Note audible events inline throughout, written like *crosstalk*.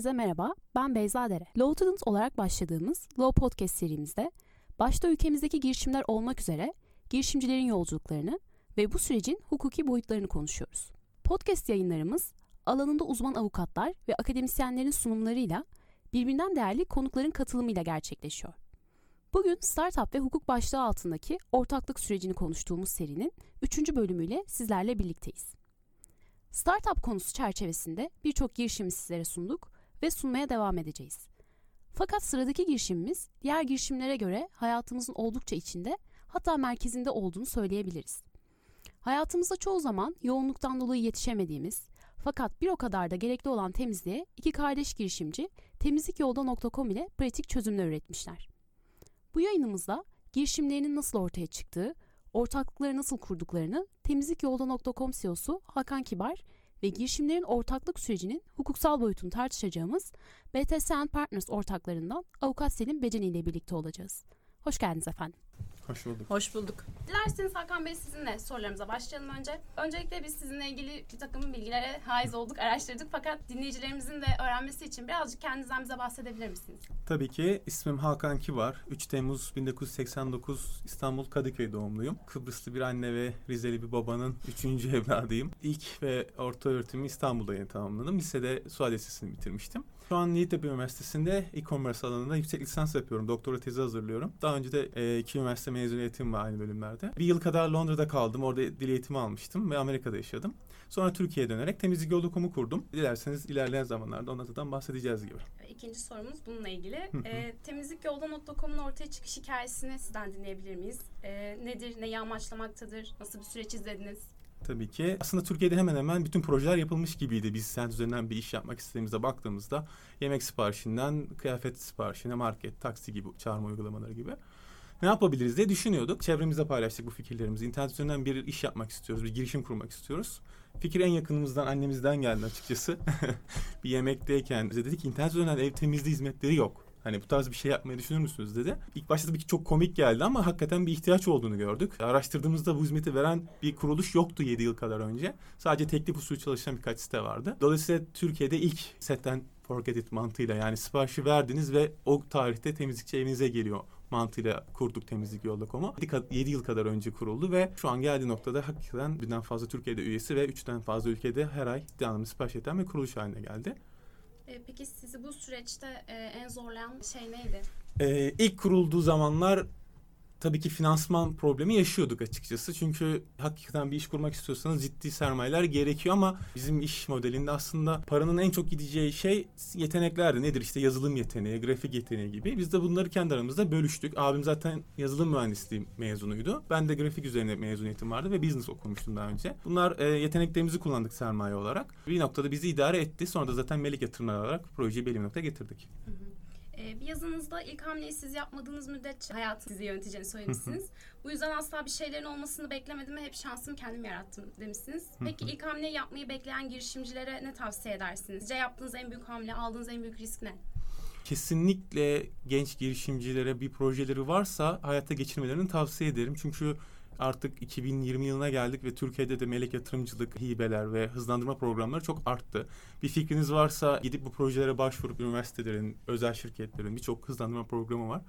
Herkese merhaba, ben Beyza Dere. Low Talent olarak başladığımız Low Podcast serimizde başta ülkemizdeki girişimler olmak üzere girişimcilerin yolculuklarını ve bu sürecin hukuki boyutlarını konuşuyoruz. Podcast yayınlarımız alanında uzman avukatlar ve akademisyenlerin sunumlarıyla birbirinden değerli konukların katılımıyla gerçekleşiyor. Bugün startup ve hukuk başlığı altındaki ortaklık sürecini konuştuğumuz serinin 3. bölümüyle sizlerle birlikteyiz. Startup konusu çerçevesinde birçok girişimi sizlere sunduk ve sunmaya devam edeceğiz. Fakat sıradaki girişimimiz diğer girişimlere göre hayatımızın oldukça içinde hatta merkezinde olduğunu söyleyebiliriz. Hayatımızda çoğu zaman yoğunluktan dolayı yetişemediğimiz fakat bir o kadar da gerekli olan temizliğe iki kardeş girişimci temizlikyolda.com ile pratik çözümler üretmişler. Bu yayınımızda girişimlerinin nasıl ortaya çıktığı, ortaklıkları nasıl kurduklarını temizlikyolda.com CEO'su Hakan Kibar ve girişimlerin ortaklık sürecinin hukuksal boyutunu tartışacağımız BTSN Partners ortaklarından Avukat Selim Beceni ile birlikte olacağız. Hoş geldiniz efendim. Hoş bulduk. Hoş bulduk. Dilerseniz Hakan Bey sizinle sorularımıza başlayalım önce. Öncelikle biz sizinle ilgili bir takım bilgilere haiz olduk, araştırdık. Fakat dinleyicilerimizin de öğrenmesi için birazcık kendinizden bize bahsedebilir misiniz? Tabii ki ismim Hakan Kibar. 3 Temmuz 1989 İstanbul Kadıköy doğumluyum. Kıbrıslı bir anne ve Rizeli bir babanın *laughs* üçüncü evladıyım. İlk ve orta öğretimi İstanbul'da yeni tamamladım. Lisede Suat Lisesi'ni bitirmiştim. Şu an Yeditepe Üniversitesi'nde e-commerce alanında yüksek lisans yapıyorum. Doktora tezi hazırlıyorum. Daha önce de e, iki üniversite mezuniyetim var aynı bölümlerde. Bir yıl kadar Londra'da kaldım. Orada dil eğitimi almıştım ve Amerika'da yaşadım. Sonra Türkiye'ye dönerek temizlik yolu.com'u kurdum. Dilerseniz ilerleyen zamanlarda onlardan bahsedeceğiz gibi. İkinci sorumuz bununla ilgili. e, temizlikyolda.com'un ortaya çıkış hikayesini sizden dinleyebilir miyiz? E, nedir, neyi amaçlamaktadır, nasıl bir süreç izlediniz? Tabii ki. Aslında Türkiye'de hemen hemen bütün projeler yapılmış gibiydi. Biz sent üzerinden bir iş yapmak istediğimizde baktığımızda yemek siparişinden kıyafet siparişine market, taksi gibi çağırma uygulamaları gibi. Ne yapabiliriz diye düşünüyorduk. Çevremizde paylaştık bu fikirlerimizi. İnternet üzerinden bir iş yapmak istiyoruz, bir girişim kurmak istiyoruz. Fikir en yakınımızdan, annemizden geldi açıkçası. *laughs* bir yemekteyken bize dedik ki internet üzerinden ev temizliği hizmetleri yok. Hani bu tarz bir şey yapmayı düşünür müsünüz dedi. İlk başta tabii ki çok komik geldi ama hakikaten bir ihtiyaç olduğunu gördük. Araştırdığımızda bu hizmeti veren bir kuruluş yoktu 7 yıl kadar önce. Sadece teklif usulü çalışan birkaç site vardı. Dolayısıyla Türkiye'de ilk setten forget it mantığıyla yani siparişi verdiniz ve o tarihte temizlikçi evinize geliyor mantığıyla kurduk temizlik yolda.com'u. 7 yıl kadar önce kuruldu ve şu an geldiği noktada hakikaten birden fazla Türkiye'de üyesi ve üçten fazla ülkede her ay devamlı sipariş eden bir kuruluş haline geldi. E, peki sizi bu süreçte e, en zorlayan şey neydi? Ee, ilk kurulduğu zamanlar tabii ki finansman problemi yaşıyorduk açıkçası. Çünkü hakikaten bir iş kurmak istiyorsanız ciddi sermayeler gerekiyor ama bizim iş modelinde aslında paranın en çok gideceği şey yeteneklerdi. Nedir işte yazılım yeteneği, grafik yeteneği gibi. Biz de bunları kendi aramızda bölüştük. Abim zaten yazılım mühendisliği mezunuydu. Ben de grafik üzerine mezuniyetim vardı ve business okumuştum daha önce. Bunlar e, yeteneklerimizi kullandık sermaye olarak. Bir noktada bizi idare etti. Sonra da zaten melek yatırımlar alarak projeyi belli bir noktaya getirdik. Hı hı. Ee, bir yazınızda ilk hamleyi siz yapmadığınız müddetçe hayatı sizi yöneteceğini söylemişsiniz. Bu yüzden asla bir şeylerin olmasını beklemedim ve hep şansımı kendim yarattım demişsiniz. Peki ilk hamleyi yapmayı bekleyen girişimcilere ne tavsiye edersiniz? Sizce yaptığınız en büyük hamle, aldığınız en büyük risk ne? Kesinlikle genç girişimcilere bir projeleri varsa hayata geçirmelerini tavsiye ederim. Çünkü artık 2020 yılına geldik ve Türkiye'de de melek yatırımcılık, hibeler ve hızlandırma programları çok arttı. Bir fikriniz varsa gidip bu projelere başvurup üniversitelerin, özel şirketlerin birçok hızlandırma programı var.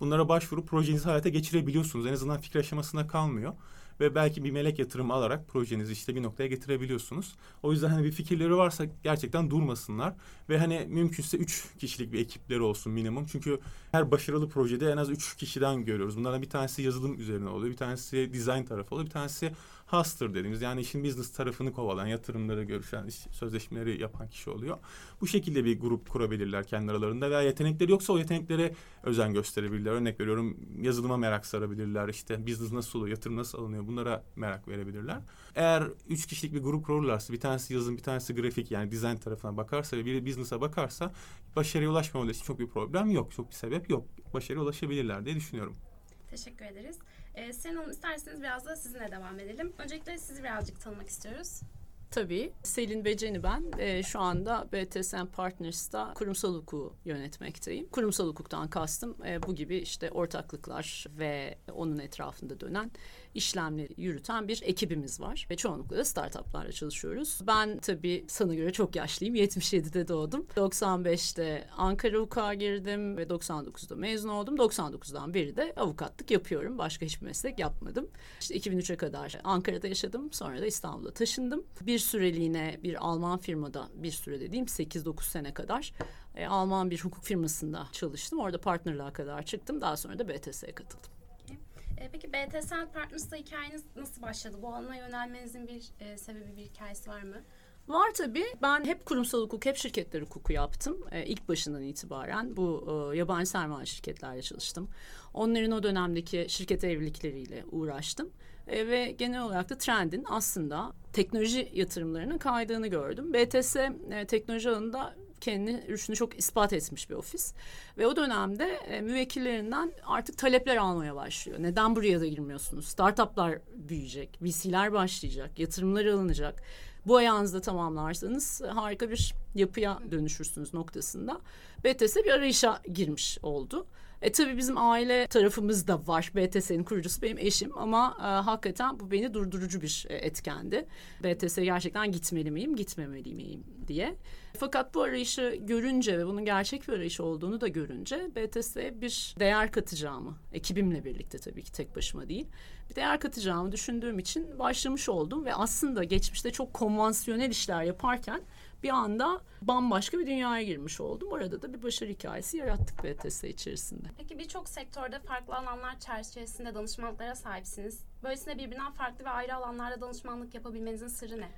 Bunlara başvurup projenizi hayata geçirebiliyorsunuz. En azından fikir aşamasında kalmıyor ve belki bir melek yatırım alarak projenizi işte bir noktaya getirebiliyorsunuz. O yüzden hani bir fikirleri varsa gerçekten durmasınlar ve hani mümkünse üç kişilik bir ekipleri olsun minimum. Çünkü her başarılı projede en az üç kişiden görüyoruz. Bunlardan bir tanesi yazılım üzerine oluyor, bir tanesi design tarafı oluyor, bir tanesi hustler dediğimiz yani işin business tarafını kovalayan, yatırımları görüşen, sözleşmeleri yapan kişi oluyor. Bu şekilde bir grup kurabilirler kendi aralarında veya yetenekleri yoksa o yeteneklere özen gösterebilirler. Örnek veriyorum yazılıma merak sarabilirler. İşte business nasıl oluyor, yatırım nasıl alınıyor bunlara merak verebilirler. Eğer üç kişilik bir grup kururlarsa bir tanesi yazılım bir tanesi grafik yani design tarafına bakarsa ve biri business'a bakarsa başarıya ulaşmamaları için çok bir problem yok. Çok bir sebep yok. Başarıya ulaşabilirler diye düşünüyorum. Teşekkür ederiz. Ee, Seren Hanım isterseniz biraz da sizinle devam edelim. Öncelikle sizi birazcık tanımak istiyoruz. Tabii. Selin Beceni ben. E, şu anda BTSM Partners'ta kurumsal hukuku yönetmekteyim. Kurumsal hukuktan kastım e, bu gibi işte ortaklıklar ve onun etrafında dönen işlemleri yürüten bir ekibimiz var. Ve çoğunlukla da startuplarla çalışıyoruz. Ben tabii sana göre çok yaşlıyım. 77'de doğdum. 95'te Ankara Hukuk'a girdim ve 99'da mezun oldum. 99'dan beri de avukatlık yapıyorum. Başka hiçbir meslek yapmadım. İşte 2003'e kadar Ankara'da yaşadım. Sonra da İstanbul'a taşındım. Bir süreliğine bir Alman firmada bir süre dediğim 8-9 sene kadar e, Alman bir hukuk firmasında çalıştım. Orada partnerlığa kadar çıktım. Daha sonra da BTS'ye katıldım. E, peki BTSN Partners'ta hikayeniz nasıl başladı? Bu alana yönelmenizin bir e, sebebi, bir hikayesi var mı? Var tabii. Ben hep kurumsal hukuk, hep şirketler hukuku yaptım. Ee, ilk başından itibaren bu e, yabancı sermaye şirketlerle çalıştım. Onların o dönemdeki şirket evlilikleriyle uğraştım. E, ve genel olarak da trendin aslında teknoloji yatırımlarının kaydığını gördüm. BTS e, teknoloji alanında kendini rüşünü çok ispat etmiş bir ofis. Ve o dönemde e, müvekkillerinden artık talepler almaya başlıyor. Neden buraya da girmiyorsunuz? Startuplar büyüyecek, VC'ler başlayacak, yatırımlar alınacak. Bu ayağınızda tamamlarsanız harika bir yapıya dönüşürsünüz noktasında. BTS bir arayışa girmiş oldu. E tabii bizim aile tarafımız da var. BTS'nin kurucusu benim eşim ama e, hakikaten bu beni durdurucu bir e, etkendi. BTS'ye gerçekten gitmeli miyim, gitmemeli miyim diye. Fakat bu arayışı görünce ve bunun gerçek bir arayış olduğunu da görünce BTS'ye bir değer katacağımı, ekibimle birlikte tabii ki tek başıma değil, bir değer katacağımı düşündüğüm için başlamış oldum ve aslında geçmişte çok konvansiyonel işler yaparken bir anda bambaşka bir dünyaya girmiş oldum. Orada da bir başarı hikayesi yarattık BTS içerisinde. Peki birçok sektörde farklı alanlar çerçevesinde danışmanlıklara sahipsiniz. Böylesine birbirinden farklı ve ayrı alanlarda danışmanlık yapabilmenizin sırrı ne?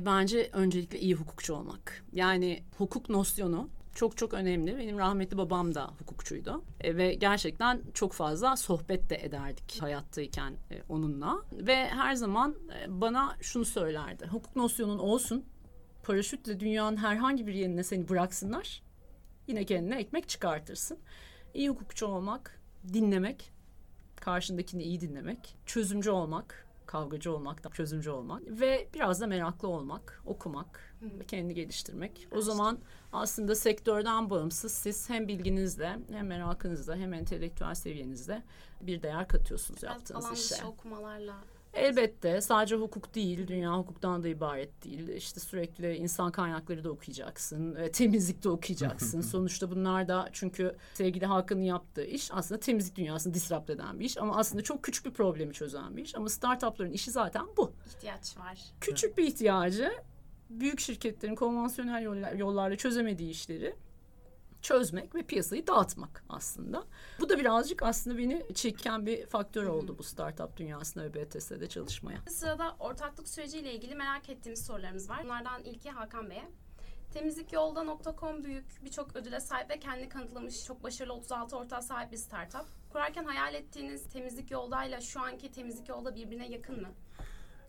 Bence öncelikle iyi hukukçu olmak. Yani hukuk nosyonu çok çok önemli. Benim rahmetli babam da hukukçuydu e, ve gerçekten çok fazla sohbet de ederdik hayattayken e, onunla ve her zaman e, bana şunu söylerdi. Hukuk nosyonun olsun, paraşütle dünyanın herhangi bir yerine seni bıraksınlar, yine kendine ekmek çıkartırsın. İyi hukukçu olmak, dinlemek, karşındakini iyi dinlemek, çözümcü olmak, kavgacı olmak da çözümcü olmak ve biraz da meraklı olmak, okumak ve kendini geliştirmek. O zaman aslında sektörden bağımsız siz hem bilginizle hem merakınızla hem entelektüel seviyenizde bir değer katıyorsunuz Biraz yaptığınız alan işe. dışı okumalarla. Elbette sadece hukuk değil, dünya hukuktan da ibaret değil. İşte sürekli insan kaynakları da okuyacaksın, e, temizlik de okuyacaksın. *laughs* Sonuçta bunlar da çünkü sevgili Hakan'ın yaptığı iş aslında temizlik dünyasını disrupt eden bir iş. Ama aslında çok küçük bir problemi çözen bir iş. Ama startupların işi zaten bu. ihtiyaç var. Küçük bir ihtiyacı büyük şirketlerin konvansiyonel yollar, yollarla çözemediği işleri çözmek ve piyasayı dağıtmak aslında. Bu da birazcık aslında beni çeken bir faktör oldu bu startup dünyasında ve BTS'de çalışmaya. Sırada ortaklık süreciyle ilgili merak ettiğimiz sorularımız var. Bunlardan ilki Hakan Bey'e. Temizlikyolda.com büyük birçok ödüle sahip ve kendini kanıtlamış çok başarılı 36 ortağa sahip bir startup. Kurarken hayal ettiğiniz temizlik yoldayla şu anki temizlik yolda birbirine yakın mı?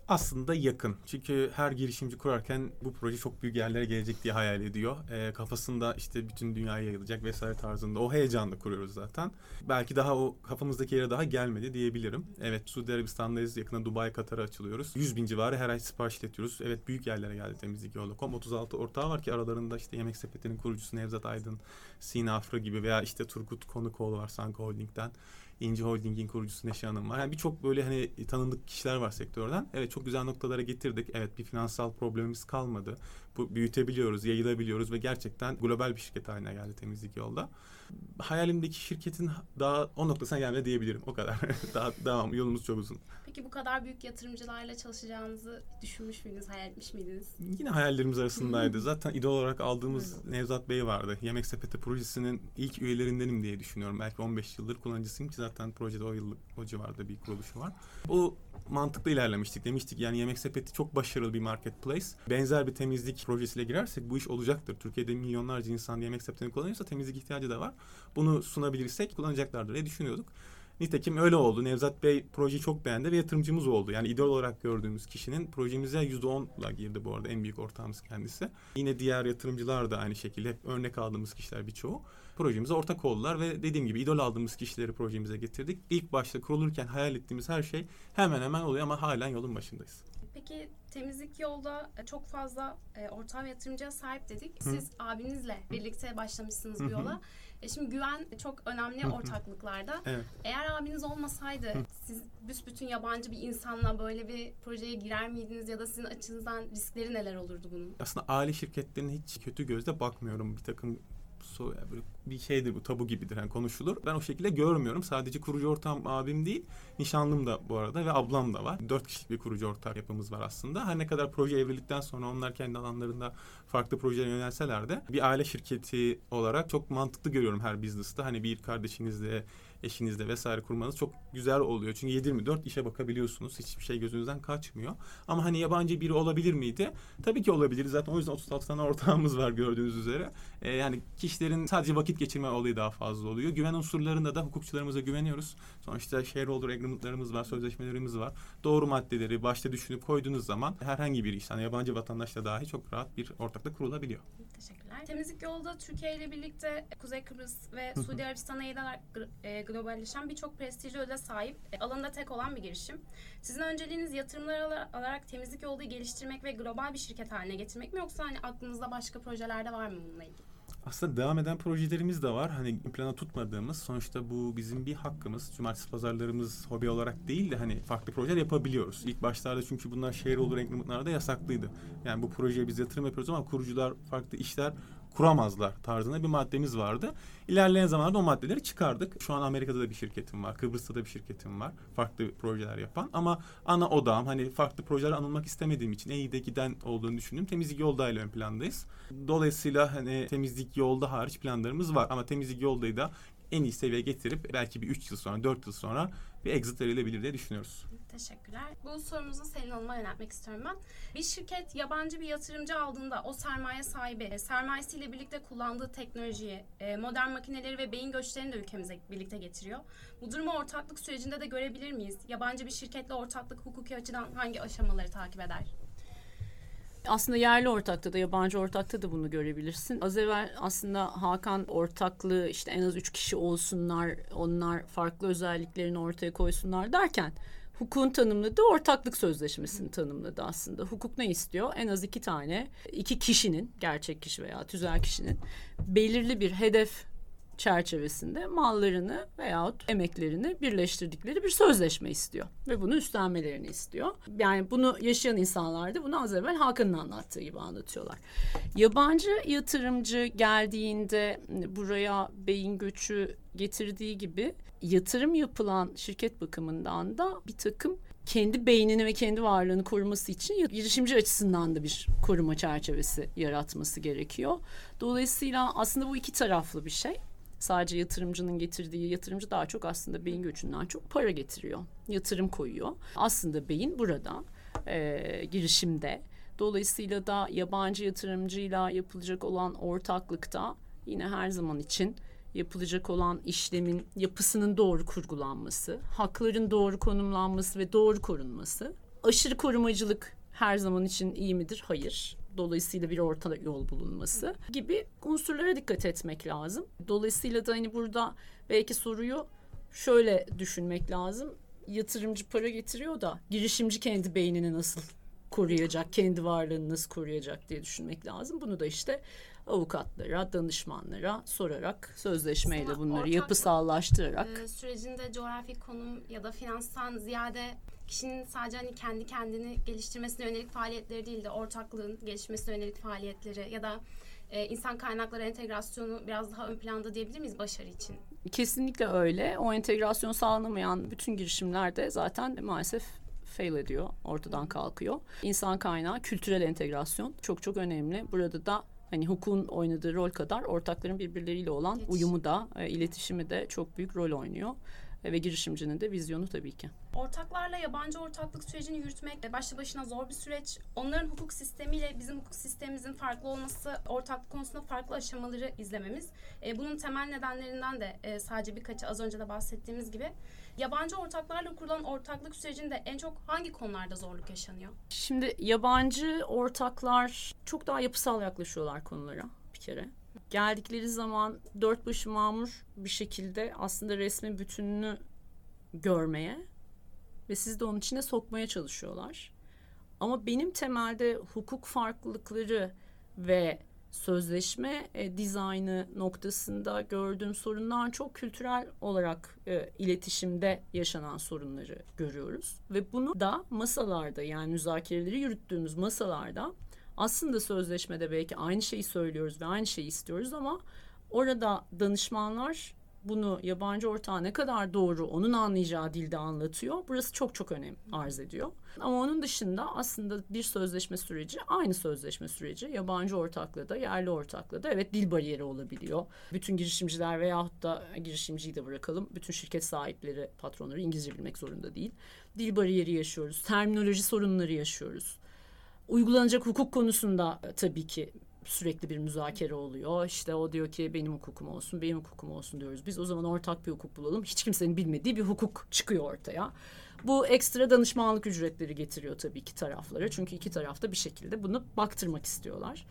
Aslında yakın. Çünkü her girişimci kurarken bu proje çok büyük yerlere gelecek diye hayal ediyor. Ee, kafasında işte bütün dünyaya yayılacak vesaire tarzında. O heyecanla kuruyoruz zaten. Belki daha o kafamızdaki yere daha gelmedi diyebilirim. Evet Suudi Arabistan'dayız. Yakında Dubai, Katar'a açılıyoruz. 100 bin civarı her ay sipariş iletiyoruz. Evet büyük yerlere geldi temizlik yolu.com. 36 ortağı var ki aralarında işte Yemek Sepeti'nin kurucusu Nevzat Aydın, Sina Afra gibi veya işte Turgut Konukoğlu var Sanko Holding'den. İnci Holding'in kurucusu Neşe Hanım var. Yani birçok böyle hani tanındık kişiler var sektörden. Evet çok güzel noktalara getirdik. Evet bir finansal problemimiz kalmadı. Bu büyütebiliyoruz, yayılabiliyoruz ve gerçekten global bir şirket haline geldi temizlik yolda. Hayalimdeki şirketin daha o noktasına gelmedi diyebilirim. O kadar. *laughs* daha devam. Yolumuz çok uzun. Peki bu kadar büyük yatırımcılarla çalışacağınızı düşünmüş müydünüz, hayal etmiş miydiniz? Yine hayallerimiz arasındaydı. *laughs* Zaten idol olarak aldığımız Nevzat Bey vardı. Yemek Sepeti projesinin ilk üyelerindenim diye düşünüyorum. Belki 15 yıldır kullanıcısıyım ki zaten projede o yıllık o civarda bir kuruluşu var. Bu mantıklı ilerlemiştik. Demiştik yani Yemek Sepeti çok başarılı bir marketplace. Benzer bir temizlik projesiyle girersek bu iş olacaktır. Türkiye'de milyonlarca insan Yemek Sepeti'ni kullanıyorsa temizlik ihtiyacı da var. Bunu sunabilirsek kullanacaklardır diye düşünüyorduk. Nitekim öyle oldu. Nevzat Bey projeyi çok beğendi ve yatırımcımız oldu. Yani idol olarak gördüğümüz kişinin projemize %10'la girdi bu arada. En büyük ortağımız kendisi. Yine diğer yatırımcılar da aynı şekilde hep örnek aldığımız kişiler birçoğu. Projemize ortak oldular ve dediğim gibi idol aldığımız kişileri projemize getirdik. İlk başta kurulurken hayal ettiğimiz her şey hemen hemen oluyor ama halen yolun başındayız. Peki temizlik yolda e, çok fazla e, ortağı ve yatırımcıya sahip dedik. Siz abinizle birlikte başlamışsınız bu Hı hı. yola. E şimdi güven çok önemli ortaklıklarda. Evet. Eğer abiniz olmasaydı siz büsbütün yabancı bir insanla böyle bir projeye girer miydiniz ya da sizin açınızdan riskleri neler olurdu bunun? Aslında aile şirketlerine hiç kötü gözle bakmıyorum. Bir takım so, yani böyle bir şeydir bu tabu gibidir yani konuşulur. Ben o şekilde görmüyorum. Sadece kurucu ortağım abim değil, nişanlım da bu arada ve ablam da var. Dört kişilik bir kurucu ortak yapımız var aslında. Her ne kadar proje evrildikten sonra onlar kendi alanlarında farklı projelere yönelseler de bir aile şirketi olarak çok mantıklı görüyorum her business'ta. Hani bir kardeşinizle, eşinizle vesaire kurmanız çok güzel oluyor. Çünkü 7-24 işe bakabiliyorsunuz. Hiçbir şey gözünüzden kaçmıyor. Ama hani yabancı biri olabilir miydi? Tabii ki olabilir. Zaten o yüzden 36 tane ortağımız var gördüğünüz üzere. Ee, yani kişilerin sadece vakit geçirme olayı daha fazla oluyor. Güven unsurlarında da hukukçularımıza güveniyoruz. Sonuçta shareholder agreement'larımız var, sözleşmelerimiz var. Doğru maddeleri başta düşünüp koyduğunuz zaman herhangi bir iş, yani yabancı vatandaşla dahi çok rahat bir ortaklık kurulabiliyor. Teşekkürler. Temizlik yolda Türkiye ile birlikte Kuzey Kıbrıs ve Suudi *laughs* Arabistan'a e, globalleşen birçok prestijli ödüle sahip e, alanında tek olan bir girişim. Sizin önceliğiniz yatırımlar ala- alarak temizlik yolda geliştirmek ve global bir şirket haline getirmek mi yoksa hani aklınızda başka projeler de var mı bununla ilgili? Aslında devam eden projelerimiz de var. Hani plana tutmadığımız sonuçta bu bizim bir hakkımız. Cumartesi pazarlarımız hobi olarak değil de hani farklı projeler yapabiliyoruz. İlk başlarda çünkü bunlar şehir olur agreement'larda yasaklıydı. Yani bu projeye biz yatırım yapıyoruz ama kurucular farklı işler kuramazlar tarzında bir maddemiz vardı. İlerleyen zamanlarda o maddeleri çıkardık. Şu an Amerika'da da bir şirketim var. Kıbrıs'ta da bir şirketim var. Farklı projeler yapan. Ama ana odağım hani farklı projeler anılmak istemediğim için en iyi de giden olduğunu düşündüm. Temizlik yolda ön plandayız. Dolayısıyla hani temizlik yolda hariç planlarımız var. Ama temizlik yoldayı da en iyi seviyeye getirip belki bir 3 yıl sonra 4 yıl sonra bir exit verilebilir diye düşünüyoruz. Teşekkürler. Bu sorumuzu Selin Hanım'a yöneltmek istiyorum ben. Bir şirket yabancı bir yatırımcı aldığında o sermaye sahibi e, sermayesiyle birlikte kullandığı teknolojiyi, e, modern makineleri ve beyin göçlerini de ülkemize birlikte getiriyor. Bu durumu ortaklık sürecinde de görebilir miyiz? Yabancı bir şirketle ortaklık hukuki açıdan hangi aşamaları takip eder? Aslında yerli ortakta da yabancı ortakta da bunu görebilirsin. Az evvel aslında Hakan ortaklığı işte en az üç kişi olsunlar, onlar farklı özelliklerini ortaya koysunlar derken hukukun tanımladığı ortaklık sözleşmesini tanımladı aslında. Hukuk ne istiyor? En az iki tane, iki kişinin, gerçek kişi veya tüzel kişinin belirli bir hedef çerçevesinde mallarını veyahut emeklerini birleştirdikleri bir sözleşme istiyor. Ve bunu üstlenmelerini istiyor. Yani bunu yaşayan insanlar da bunu az evvel Hakan'ın anlattığı gibi anlatıyorlar. Yabancı yatırımcı geldiğinde buraya beyin göçü getirdiği gibi yatırım yapılan şirket bakımından da bir takım kendi beynini ve kendi varlığını koruması için girişimci açısından da bir koruma çerçevesi yaratması gerekiyor. Dolayısıyla aslında bu iki taraflı bir şey sadece yatırımcının getirdiği yatırımcı daha çok aslında beyin göçünden çok para getiriyor. Yatırım koyuyor. Aslında beyin burada e, girişimde. Dolayısıyla da yabancı yatırımcıyla yapılacak olan ortaklıkta yine her zaman için yapılacak olan işlemin yapısının doğru kurgulanması, hakların doğru konumlanması ve doğru korunması. Aşırı korumacılık her zaman için iyi midir? Hayır dolayısıyla bir orta yol bulunması gibi unsurlara dikkat etmek lazım. Dolayısıyla da hani burada belki soruyu şöyle düşünmek lazım. Yatırımcı para getiriyor da girişimci kendi beynini nasıl koruyacak, kendi varlığını nasıl koruyacak diye düşünmek lazım. Bunu da işte avukatlara, danışmanlara sorarak, sözleşmeyle Aslında bunları ortak- yapısallaştırarak Ee, sürecinde coğrafi konum ya da finanstan ziyade kişinin sadece hani kendi kendini geliştirmesine yönelik faaliyetleri değil de ortaklığın gelişmesine yönelik faaliyetleri ya da e, insan kaynakları entegrasyonu biraz daha ön planda diyebilir miyiz başarı için? Kesinlikle öyle. O entegrasyon sağlanamayan bütün girişimler de zaten maalesef fail ediyor, ortadan kalkıyor. İnsan kaynağı, kültürel entegrasyon çok çok önemli. Burada da hani hukukun oynadığı rol kadar ortakların birbirleriyle olan uyumu da, e, iletişimi de çok büyük rol oynuyor. Ve girişimcinin de vizyonu tabii ki. Ortaklarla yabancı ortaklık sürecini yürütmek de başlı başına zor bir süreç. Onların hukuk sistemiyle bizim hukuk sistemimizin farklı olması, ortaklık konusunda farklı aşamaları izlememiz. E, bunun temel nedenlerinden de e, sadece birkaçı az önce de bahsettiğimiz gibi. Yabancı ortaklarla kurulan ortaklık sürecinde en çok hangi konularda zorluk yaşanıyor? Şimdi yabancı ortaklar çok daha yapısal yaklaşıyorlar konulara bir kere. Geldikleri zaman dört başı mamur bir şekilde aslında resmin bütününü görmeye ve sizi de onun içine sokmaya çalışıyorlar. Ama benim temelde hukuk farklılıkları ve sözleşme e, dizaynı noktasında gördüğüm sorunlar çok kültürel olarak e, iletişimde yaşanan sorunları görüyoruz. Ve bunu da masalarda yani müzakereleri yürüttüğümüz masalarda aslında sözleşmede belki aynı şeyi söylüyoruz ve aynı şeyi istiyoruz ama orada danışmanlar bunu yabancı ortağı ne kadar doğru onun anlayacağı dilde anlatıyor. Burası çok çok önem arz ediyor. Ama onun dışında aslında bir sözleşme süreci aynı sözleşme süreci. Yabancı ortakla da yerli ortakla da evet dil bariyeri olabiliyor. Bütün girişimciler veyahut da girişimciyi de bırakalım. Bütün şirket sahipleri, patronları İngilizce bilmek zorunda değil. Dil bariyeri yaşıyoruz. Terminoloji sorunları yaşıyoruz. Uygulanacak hukuk konusunda tabii ki sürekli bir müzakere oluyor. İşte o diyor ki benim hukukum olsun, benim hukukum olsun diyoruz. Biz o zaman ortak bir hukuk bulalım. Hiç kimsenin bilmediği bir hukuk çıkıyor ortaya. Bu ekstra danışmanlık ücretleri getiriyor tabii ki taraflara. Çünkü iki tarafta bir şekilde bunu baktırmak istiyorlar.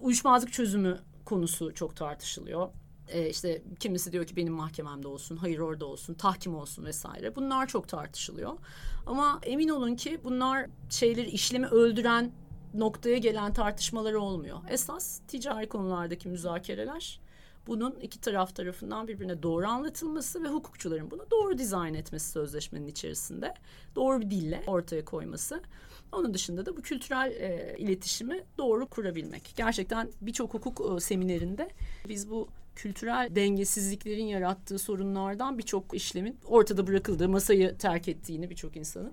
Uyuşmazlık çözümü konusu çok tartışılıyor. Ee, işte kimisi diyor ki benim mahkememde olsun, hayır orada olsun, tahkim olsun vesaire. Bunlar çok tartışılıyor. Ama emin olun ki bunlar şeyleri işlemi öldüren noktaya gelen tartışmalar olmuyor. Esas ticari konulardaki müzakereler bunun iki taraf tarafından birbirine doğru anlatılması ve hukukçuların bunu doğru dizayn etmesi sözleşmenin içerisinde. Doğru bir dille ortaya koyması. Onun dışında da bu kültürel e, iletişimi doğru kurabilmek. Gerçekten birçok hukuk e, seminerinde biz bu kültürel dengesizliklerin yarattığı sorunlardan birçok işlemin ortada bırakıldığı, masayı terk ettiğini birçok insanın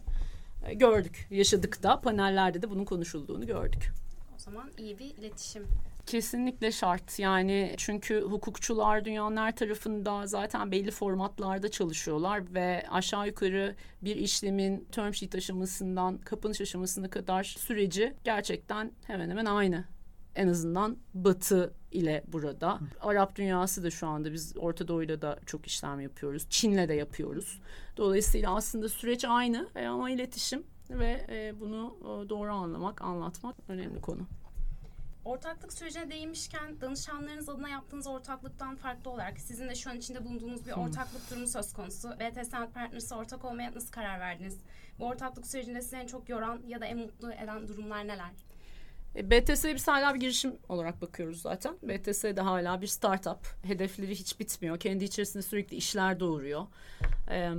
e, gördük. Yaşadık da panellerde de bunun konuşulduğunu gördük. O zaman iyi bir iletişim Kesinlikle şart yani çünkü hukukçular dünyanın her tarafında zaten belli formatlarda çalışıyorlar ve aşağı yukarı bir işlemin term sheet aşamasından kapanış aşamasına kadar süreci gerçekten hemen hemen aynı. En azından Batı ile burada. Arap dünyası da şu anda biz Orta Doğu'yla da çok işlem yapıyoruz. Çin'le de yapıyoruz. Dolayısıyla aslında süreç aynı e, ama iletişim ve e, bunu e, doğru anlamak, anlatmak önemli konu. Ortaklık sürecine değinmişken danışanlarınız adına yaptığınız ortaklıktan farklı olarak sizin de şu an içinde bulunduğunuz bir ortaklık durumu söz konusu. BT Sanat Partners'a ortak olmaya nasıl karar verdiniz? Bu ortaklık sürecinde sizi en çok yoran ya da en mutlu eden durumlar neler? E, BTS'ye biz hala bir girişim olarak bakıyoruz zaten. BTS de hala bir startup. Hedefleri hiç bitmiyor. Kendi içerisinde sürekli işler doğuruyor. Ee,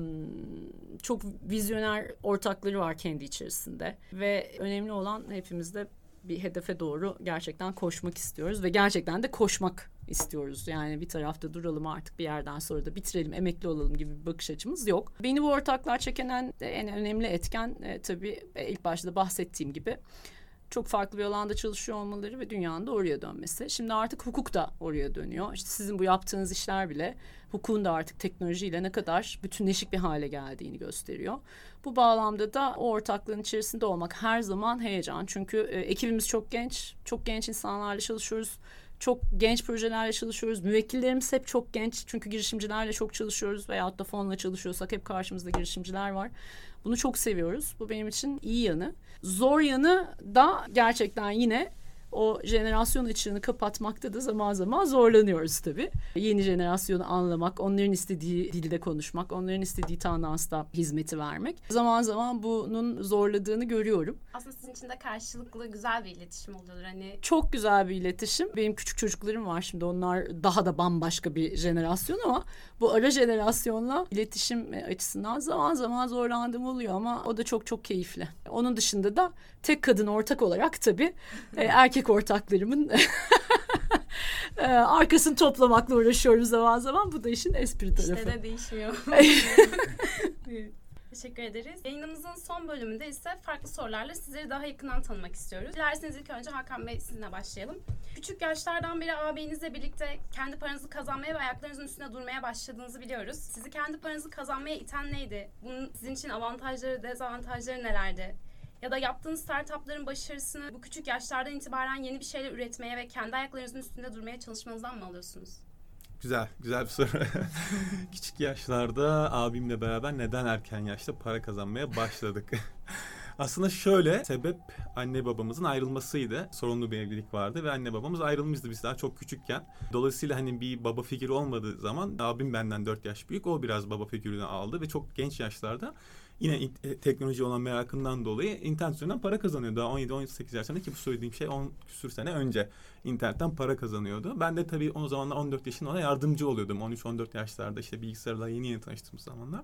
çok vizyoner ortakları var kendi içerisinde. Ve önemli olan hepimizde bir hedefe doğru gerçekten koşmak istiyoruz. Ve gerçekten de koşmak istiyoruz. Yani bir tarafta duralım artık bir yerden sonra da bitirelim, emekli olalım gibi bir bakış açımız yok. Beni bu ortaklar çekenen en önemli etken e, tabii ilk başta bahsettiğim gibi çok farklı bir alanda çalışıyor olmaları ve dünyanın da oraya dönmesi. Şimdi artık hukuk da oraya dönüyor. İşte sizin bu yaptığınız işler bile hukukun da artık teknolojiyle ne kadar bütünleşik bir hale geldiğini gösteriyor. Bu bağlamda da o ortaklığın içerisinde olmak her zaman heyecan. Çünkü e, ekibimiz çok genç, çok genç insanlarla çalışıyoruz. Çok genç projelerle çalışıyoruz. Müvekkillerimiz hep çok genç. Çünkü girişimcilerle çok çalışıyoruz veyahut da fonla çalışıyorsak hep karşımızda girişimciler var. Bunu çok seviyoruz. Bu benim için iyi yanı. Zor yanı da gerçekten yine o jenerasyon açığını kapatmakta da zaman zaman zorlanıyoruz tabii. Yeni jenerasyonu anlamak, onların istediği dilde konuşmak, onların istediği tandansta hizmeti vermek. Zaman zaman bunun zorladığını görüyorum. Aslında sizin için de karşılıklı güzel bir iletişim oluyordur. Hani Çok güzel bir iletişim. Benim küçük çocuklarım var şimdi. Onlar daha da bambaşka bir jenerasyon ama bu ara jenerasyonla iletişim açısından zaman zaman zorlandığım oluyor ama o da çok çok keyifli. Onun dışında da tek kadın ortak olarak tabii e, *laughs* erkek ortaklarımın *laughs* e, arkasını toplamakla uğraşıyoruz zaman zaman. Bu da işin espri tarafı. işte de değişmiyor. *laughs* Teşekkür ederiz. Yayınımızın son bölümünde ise farklı sorularla sizleri daha yakından tanımak istiyoruz. Dilerseniz ilk önce Hakan Bey sizinle başlayalım. Küçük yaşlardan beri ağabeyinizle birlikte kendi paranızı kazanmaya ve ayaklarınızın üstünde durmaya başladığınızı biliyoruz. Sizi kendi paranızı kazanmaya iten neydi? Bunun sizin için avantajları, dezavantajları nelerdi? Ya da yaptığınız startupların başarısını bu küçük yaşlardan itibaren yeni bir şeyler üretmeye ve kendi ayaklarınızın üstünde durmaya çalışmanızdan mı alıyorsunuz? Güzel, güzel bir soru. *laughs* Küçük yaşlarda abimle beraber neden erken yaşta para kazanmaya başladık? *laughs* Aslında şöyle, sebep anne babamızın ayrılmasıydı. Sorunlu bir evlilik vardı ve anne babamız ayrılmıştı biz daha çok küçükken. Dolayısıyla hani bir baba figürü olmadığı zaman abim benden 4 yaş büyük. O biraz baba figürünü aldı ve çok genç yaşlarda yine in- e, teknoloji olan merakından dolayı internet üzerinden para kazanıyor. Daha 17-18 yaşlarında ki bu söylediğim şey 10 küsür sene önce internetten para kazanıyordu. Ben de tabii o zamanlar 14 yaşında ona yardımcı oluyordum. 13-14 yaşlarda işte bilgisayarla yeni yeni tanıştığım zamanlar.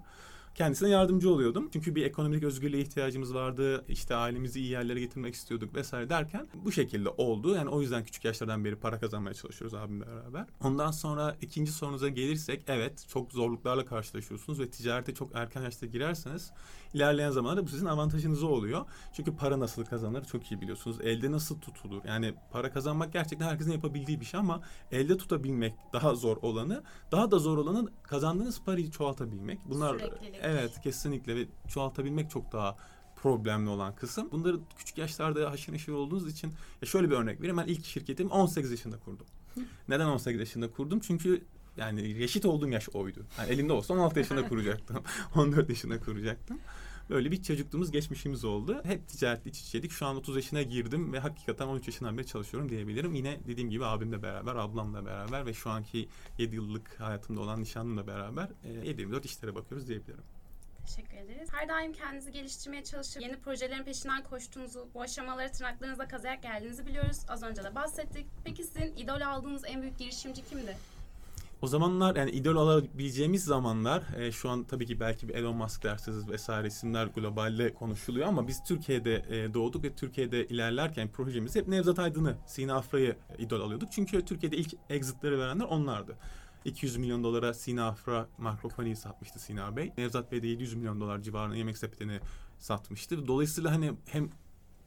Kendisine yardımcı oluyordum. Çünkü bir ekonomik özgürlüğe ihtiyacımız vardı. İşte ailemizi iyi yerlere getirmek istiyorduk vesaire derken bu şekilde oldu. Yani o yüzden küçük yaşlardan beri para kazanmaya çalışıyoruz abimle beraber. Ondan sonra ikinci sorunuza gelirsek evet çok zorluklarla karşılaşıyorsunuz ve ticarete çok erken yaşta girerseniz ilerleyen zamanlarda bu sizin avantajınıza oluyor. Çünkü para nasıl kazanır çok iyi biliyorsunuz. Elde nasıl tutulur? Yani para kazanmak gerçekten herkesin yapabildiği bir şey ama elde tutabilmek daha zor olanı, daha da zor olanı kazandığınız parayı çoğaltabilmek. Bunlar evet kesinlikle ve çoğaltabilmek çok daha problemli olan kısım. Bunları küçük yaşlarda haşır neşir olduğunuz için ya şöyle bir örnek vereyim. Ben ilk şirketimi 18 yaşında kurdum. Neden 18 yaşında kurdum? Çünkü yani reşit olduğum yaş oydu. Yani elimde olsa 16 yaşında kuracaktım. *laughs* 14 yaşında kuracaktım. Böyle bir çocukluğumuz, geçmişimiz oldu. Hep ticaretle iç içeydik. Şu an 30 yaşına girdim ve hakikaten 13 yaşından beri çalışıyorum diyebilirim. Yine dediğim gibi abimle beraber, ablamla beraber ve şu anki 7 yıllık hayatımda olan nişanlımla beraber e, 7-24 işlere bakıyoruz diyebilirim. Teşekkür ederiz. Her daim kendinizi geliştirmeye çalışıp yeni projelerin peşinden koştuğunuzu, bu aşamaları tırnaklarınıza kazıyarak geldiğinizi biliyoruz. Az önce de bahsettik. Peki sizin idol aldığınız en büyük girişimci kimdi? O zamanlar yani idol alabileceğimiz zamanlar e, şu an tabii ki belki bir Elon Musk dersiniz vesaire isimler globalde konuşuluyor ama biz Türkiye'de e, doğduk ve Türkiye'de ilerlerken projemiz hep Nevzat Aydın'ı, Sina Afra'yı idol alıyorduk. Çünkü Türkiye'de ilk exitleri verenler onlardı. 200 milyon dolara Sina Afra Makrofoni'yi satmıştı Sina Bey. Nevzat Bey de 700 milyon dolar civarında yemek sepetini satmıştı. Dolayısıyla hani hem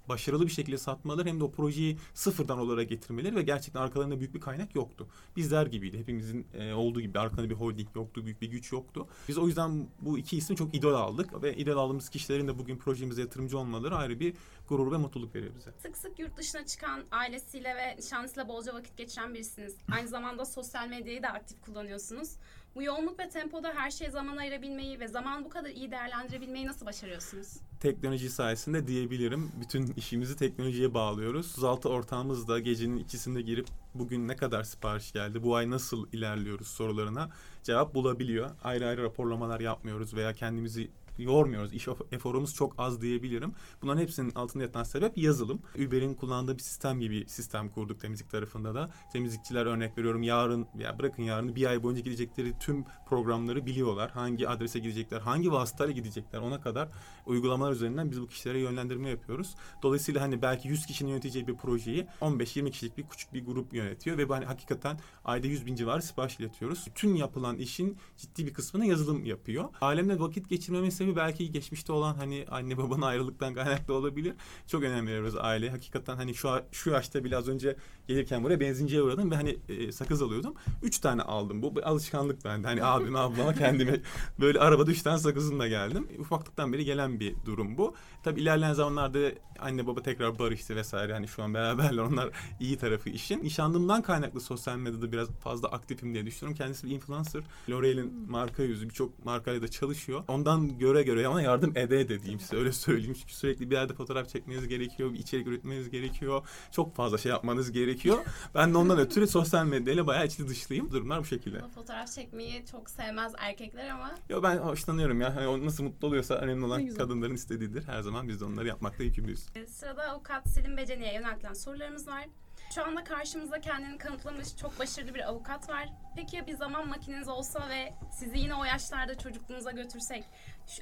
başarılı bir şekilde satmaları hem de o projeyi sıfırdan olarak getirmeleri ve gerçekten arkalarında büyük bir kaynak yoktu. Bizler gibiydi. Hepimizin e, olduğu gibi arkada bir holding yoktu, büyük bir güç yoktu. Biz o yüzden bu iki ismi çok idol aldık ve idol aldığımız kişilerin de bugün projemize yatırımcı olmaları ayrı bir gurur ve mutluluk veriyor bize. Sık sık yurt dışına çıkan ailesiyle ve nişanlısıyla bolca vakit geçiren birisiniz. Aynı zamanda sosyal medyayı da aktif kullanıyorsunuz. Bu yoğunluk ve tempoda her şeye zaman ayırabilmeyi ve zaman bu kadar iyi değerlendirebilmeyi nasıl başarıyorsunuz? teknoloji sayesinde diyebilirim. Bütün işimizi teknolojiye bağlıyoruz. 36 ortağımız da gecenin ikisinde girip bugün ne kadar sipariş geldi, bu ay nasıl ilerliyoruz sorularına cevap bulabiliyor. Ayrı ayrı raporlamalar yapmıyoruz veya kendimizi yormuyoruz. İş eforumuz çok az diyebilirim. Bunların hepsinin altında yatan sebep yazılım. Uber'in kullandığı bir sistem gibi sistem kurduk temizlik tarafında da. Temizlikçiler örnek veriyorum yarın ya bırakın yarını bir ay boyunca gidecekleri tüm programları biliyorlar. Hangi adrese gidecekler, hangi vasıtayla gidecekler ona kadar uygulamalar üzerinden biz bu kişilere yönlendirme yapıyoruz. Dolayısıyla hani belki 100 kişinin yöneteceği bir projeyi 15-20 kişilik bir küçük bir grup yönetiyor ve hani hakikaten ayda 100 bin civarı sipariş iletiyoruz. Tüm yapılan işin ciddi bir kısmını yazılım yapıyor. Alemle vakit geçirmeme sebebi belki geçmişte olan hani anne babanın ayrılıktan kaynaklı olabilir. Çok önem veriyoruz aileye. Hakikaten hani şu şu yaşta bile az önce gelirken buraya benzinciye uğradım ve hani e, sakız alıyordum. Üç tane aldım. Bu bir alışkanlık bende. Hani abime ablama *laughs* kendime böyle arabada üç tane sakızımla geldim. Ufaklıktan beri gelen bir durum bu. Tabii ilerleyen zamanlarda anne baba tekrar barıştı vesaire. Hani şu an beraberler onlar iyi tarafı işin. Nişanlımdan kaynaklı sosyal medyada biraz fazla aktifim diye düşünüyorum. Kendisi bir influencer. L'Oreal'in marka yüzü birçok markayla da çalışıyor. Ondan göre göre ama yardım ede ede diyeyim size öyle söyleyeyim. Çünkü sürekli bir yerde fotoğraf çekmeniz gerekiyor. Bir içerik üretmeniz gerekiyor. Çok fazla şey yapmanız gerekiyor. Ben de ondan ötürü sosyal medyayla bayağı içli dışlıyım. Durumlar bu şekilde. Fotoğraf çekmeyi çok sevmez erkekler ama Yo ben hoşlanıyorum ya. Hani o nasıl mutlu oluyorsa önemli Ne olan kadınların istediğidir. Her zaman biz de onları yapmakta yükümlüyüz. sırada avukat Selim Beceni'ye yöneltilen sorularımız var. Şu anda karşımızda kendini kanıtlamış çok başarılı bir avukat var. Peki ya bir zaman makineniz olsa ve sizi yine o yaşlarda çocukluğunuza götürsek,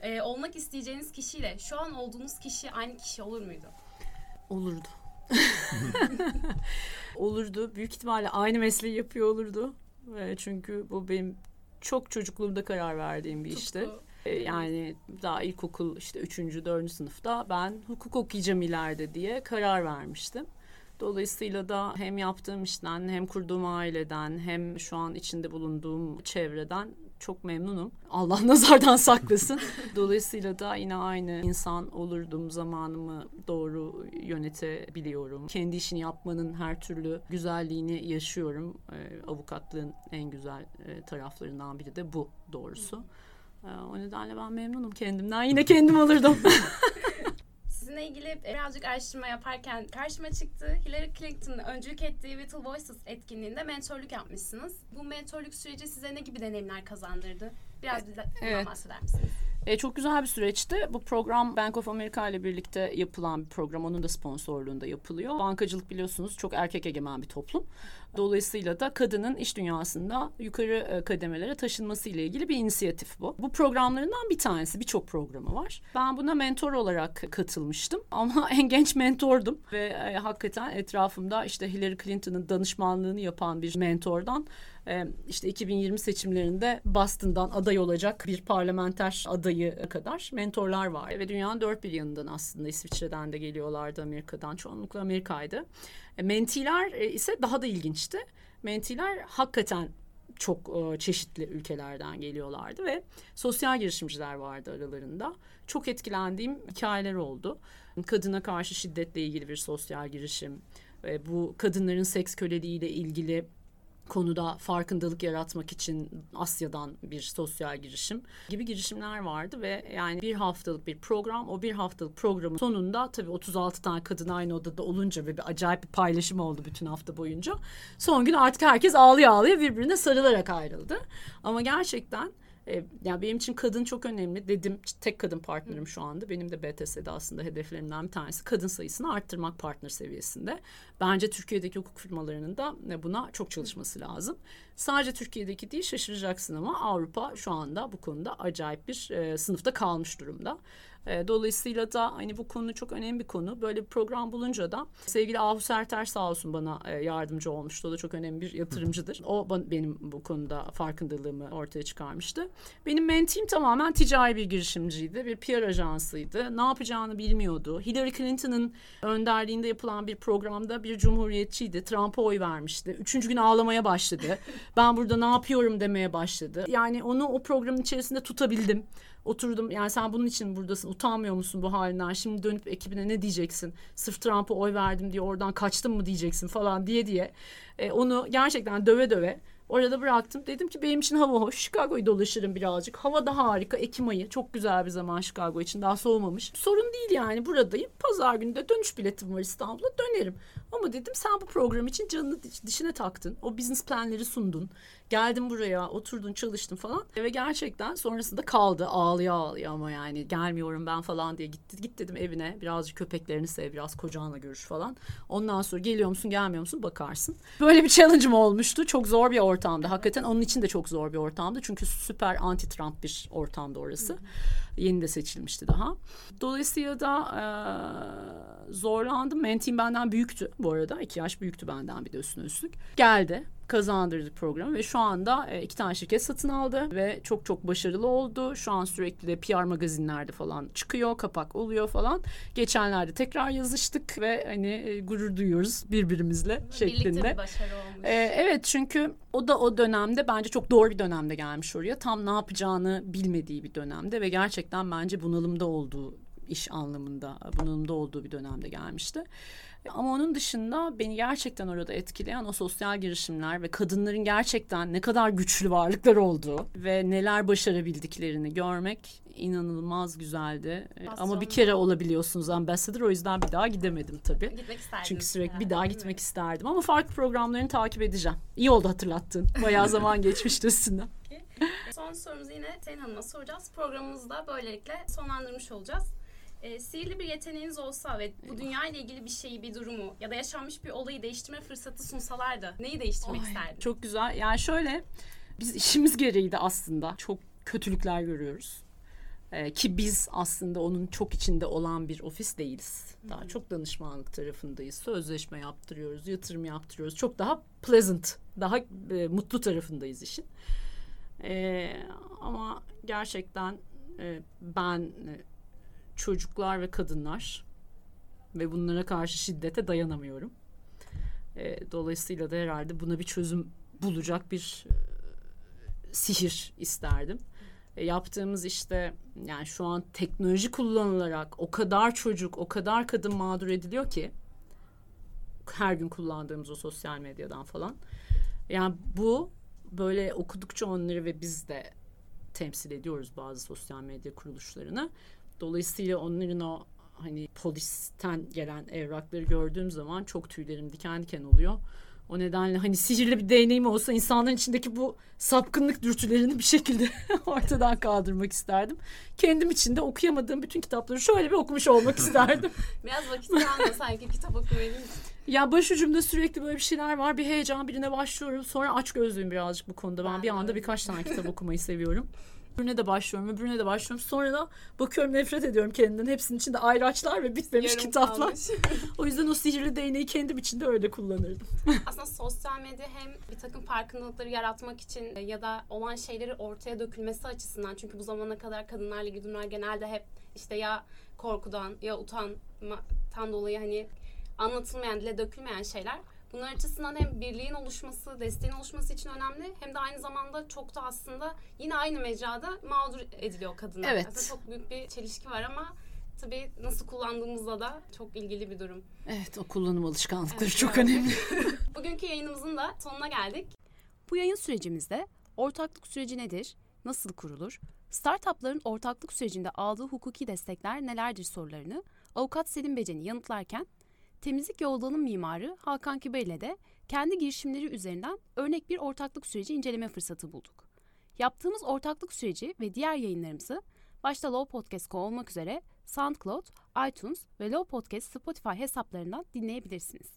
e, olmak isteyeceğiniz kişiyle şu an olduğunuz kişi aynı kişi olur muydu? Olurdu. *laughs* olurdu. Büyük ihtimalle aynı mesleği yapıyor olurdu. Ve çünkü bu benim çok çocukluğumda karar verdiğim bir işti. Tutku. E, Yani daha ilkokul işte 3. 4. sınıfta ben hukuk okuyacağım ileride diye karar vermiştim. Dolayısıyla da hem yaptığım işten hem kurduğum aileden hem şu an içinde bulunduğum çevreden çok memnunum. Allah *laughs* nazardan saklasın. *laughs* Dolayısıyla da yine aynı insan olurdum. Zamanımı doğru yönetebiliyorum. Kendi işini yapmanın her türlü güzelliğini yaşıyorum. Ee, avukatlığın en güzel e, taraflarından biri de bu doğrusu. Ee, o nedenle ben memnunum kendimden. Yine kendim *laughs* olurdum. Sizinle ilgili birazcık araştırma yaparken karşıma çıktı. Hillary Clinton'ın öncülük ettiği Vital Voices etkinliğinde mentorluk yapmışsınız. Bu mentorluk süreci size ne gibi deneyimler kazandırdı? Biraz bize bundan Evet. bahseder misiniz? E, çok güzel bir süreçti. Bu program Bank of America ile birlikte yapılan bir program. Onun da sponsorluğunda yapılıyor. Bankacılık biliyorsunuz çok erkek egemen bir toplum. Dolayısıyla da kadının iş dünyasında yukarı e, kademelere taşınması ile ilgili bir inisiyatif bu. Bu programlarından bir tanesi. Birçok programı var. Ben buna mentor olarak katılmıştım. *laughs* Ama en genç mentordum. Ve e, hakikaten etrafımda işte Hillary Clinton'ın danışmanlığını yapan bir mentordan işte 2020 seçimlerinde Boston'dan aday olacak bir parlamenter adayı kadar mentorlar var. Ve dünyanın dört bir yanından aslında İsviçre'den de geliyorlardı Amerika'dan. Çoğunlukla Amerika'ydı. E, mentiler e, ise daha da ilginçti. Mentiler hakikaten çok e, çeşitli ülkelerden geliyorlardı ve sosyal girişimciler vardı aralarında. Çok etkilendiğim hikayeler oldu. Kadına karşı şiddetle ilgili bir sosyal girişim, bu kadınların seks köleliğiyle ilgili konuda farkındalık yaratmak için Asya'dan bir sosyal girişim gibi girişimler vardı ve yani bir haftalık bir program o bir haftalık programın sonunda tabii 36 tane kadın aynı odada olunca ve bir acayip bir paylaşım oldu bütün hafta boyunca. Son gün artık herkes ağlaya ağlaya birbirine sarılarak ayrıldı. Ama gerçekten e, yani benim için kadın çok önemli. Dedim tek kadın partnerim şu anda. Benim de BTS'de aslında hedeflerimden bir tanesi kadın sayısını arttırmak partner seviyesinde. Bence Türkiye'deki hukuk firmalarının da buna çok çalışması lazım. Sadece Türkiye'deki değil şaşıracaksın ama Avrupa şu anda bu konuda acayip bir e, sınıfta kalmış durumda. E, dolayısıyla da hani bu konu çok önemli bir konu. Böyle bir program bulunca da sevgili Ahu Serter sağ olsun bana e, yardımcı olmuştu. O da çok önemli bir yatırımcıdır. O benim bu konuda farkındalığımı ortaya çıkarmıştı. Benim mentim tamamen ticari bir girişimciydi. Bir PR ajansıydı. Ne yapacağını bilmiyordu. Hillary Clinton'ın önderliğinde yapılan bir programda bir cumhuriyetçiydi. Trump'a oy vermişti. Üçüncü gün ağlamaya başladı. ben burada ne yapıyorum demeye başladı. Yani onu o programın içerisinde tutabildim oturdum yani sen bunun için buradasın utanmıyor musun bu halinden şimdi dönüp ekibine ne diyeceksin sırf Trump'a oy verdim diye oradan kaçtım mı diyeceksin falan diye diye e, onu gerçekten döve döve Orada bıraktım. Dedim ki benim için hava hoş. Chicago'yu dolaşırım birazcık. Hava da harika. Ekim ayı. Çok güzel bir zaman Chicago için. Daha soğumamış. Sorun değil yani. Buradayım. Pazar günü de dönüş biletim var İstanbul'a. Dönerim. Ama dedim sen bu program için canını dişine taktın. O business planleri sundun. Geldim buraya oturdun çalıştın falan. Ve gerçekten sonrasında kaldı ağlıyor ağlıyor ama yani gelmiyorum ben falan diye gitti. Git dedim evine birazcık köpeklerini sev biraz kocanla görüş falan. Ondan sonra geliyor musun gelmiyor musun bakarsın. Böyle bir challenge'ım olmuştu. Çok zor bir ortamdı. Hakikaten onun için de çok zor bir ortamdı. Çünkü süper anti-Trump bir ortamdı orası. Yeni de seçilmişti daha. Dolayısıyla da e, zorlandım. Mentim benden büyüktü bu arada. iki yaş büyüktü benden bir de üstüne üstlük. Geldi kazandırdı programı ve şu anda e, iki tane şirket satın aldı ve çok çok başarılı oldu. Şu an sürekli de PR magazinlerde falan çıkıyor, kapak oluyor falan. Geçenlerde tekrar yazıştık ve hani e, gurur duyuyoruz birbirimizle şeklinde. Birlikte bir başarı olmuş. E, evet çünkü o da o dönemde bence çok doğru bir dönemde gelmiş oraya. Tam ne yapacağını bilmediği bir dönemde ve gerçekten bence bunalımda olduğu iş anlamında bunalımda olduğu bir dönemde gelmişti. Ama onun dışında beni gerçekten orada etkileyen o sosyal girişimler ve kadınların gerçekten ne kadar güçlü varlıklar olduğu ve neler başarabildiklerini görmek inanılmaz güzeldi. Aslında. Ama bir kere olabiliyorsunuz ambassador o yüzden bir daha gidemedim tabii. Gitmek isterdim. Çünkü sürekli bir daha gitmek isterdim ama farklı programlarını takip edeceğim. İyi oldu hatırlattın. Bayağı zaman *laughs* geçmişti üstünden. Son sorumuzu yine Sayın Hanım'a soracağız. Programımızı da böylelikle sonlandırmış olacağız e, sihirli bir yeteneğiniz olsa ve bu dünya ile ilgili bir şeyi, bir durumu ya da yaşanmış bir olayı değiştirme fırsatı sunsalardı neyi değiştirmek Oy, isterdin? Çok güzel. Yani şöyle biz işimiz gereği de aslında çok kötülükler görüyoruz. Ee, ki biz aslında onun çok içinde olan bir ofis değiliz. Daha Hı-hı. çok danışmanlık tarafındayız. Sözleşme yaptırıyoruz, yatırım yaptırıyoruz. Çok daha pleasant, daha e, mutlu tarafındayız işin. Ee, ama gerçekten e, ben e, çocuklar ve kadınlar ve bunlara karşı şiddete dayanamıyorum. E, dolayısıyla da herhalde buna bir çözüm bulacak bir e, sihir isterdim. E, yaptığımız işte yani şu an teknoloji kullanılarak o kadar çocuk, o kadar kadın mağdur ediliyor ki her gün kullandığımız o sosyal medyadan falan. Yani bu böyle okudukça onları ve biz de temsil ediyoruz bazı sosyal medya kuruluşlarını. Dolayısıyla onların o hani polisten gelen evrakları gördüğüm zaman çok tüylerim diken diken oluyor. O nedenle hani sihirli bir değneğim olsa insanların içindeki bu sapkınlık dürtülerini bir şekilde *laughs* ortadan kaldırmak isterdim. Kendim için de okuyamadığım bütün kitapları şöyle bir okumuş olmak *laughs* isterdim. Biraz vakit kalmıyor sanki kitap okumayı. ya başucumda sürekli böyle bir şeyler var. Bir heyecan birine başlıyorum. Sonra aç gözlüyüm birazcık bu konuda. Ben, Ben bir anda öyle. birkaç tane kitap *laughs* okumayı seviyorum. Öbürüne de başlıyorum, öbürüne de başlıyorum. Sonra da bakıyorum nefret ediyorum kendimden. Hepsinin içinde ayraçlar ve bitmemiş Yarım kitaplar. kalmış. *laughs* O yüzden o sihirli değneği kendim içinde öyle kullanırdım. *laughs* Aslında sosyal medya hem bir takım farkındalıkları yaratmak için ya da olan şeyleri ortaya dökülmesi açısından çünkü bu zamana kadar kadınlarla ilgili durumlar genelde hep işte ya korkudan ya utanmadan dolayı hani anlatılmayan, dile dökülmeyen şeyler. Bunlar açısından hem birliğin oluşması, desteğin oluşması için önemli hem de aynı zamanda çok da aslında yine aynı mecrada mağdur ediliyor kadınlar. Evet. Aslında çok büyük bir çelişki var ama tabii nasıl kullandığımızla da çok ilgili bir durum. Evet o kullanım alışkanlıkları Evet, çok evet. önemli. *laughs* Bugünkü yayınımızın da sonuna geldik. Bu yayın sürecimizde ortaklık süreci nedir, nasıl kurulur, startupların ortaklık sürecinde aldığı hukuki destekler nelerdir sorularını avukat Selim Becen'i yanıtlarken temizlik yoldanın mimarı Hakan Kibar ile de kendi girişimleri üzerinden örnek bir ortaklık süreci inceleme fırsatı bulduk. Yaptığımız ortaklık süreci ve diğer yayınlarımızı başta Low Podcast.co olmak üzere SoundCloud, iTunes ve Low Podcast Spotify hesaplarından dinleyebilirsiniz.